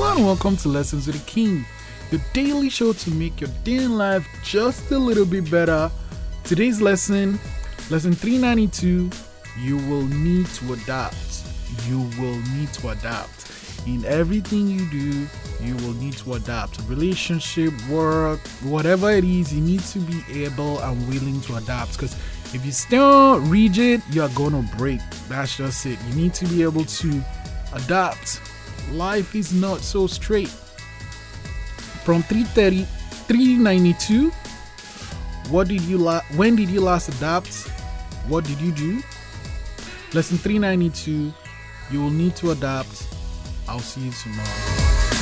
welcome to Lessons with the King, the daily show to make your day in life just a little bit better. Today's lesson, lesson 392, you will need to adapt. You will need to adapt. In everything you do, you will need to adapt. Relationship, work, whatever it is, you need to be able and willing to adapt because if you still rigid, you are going to break. That's just it. You need to be able to adapt. Life is not so straight. From 330, 392, what did you la- when did you last adapt? What did you do? Lesson 392, you will need to adapt. I'll see you tomorrow.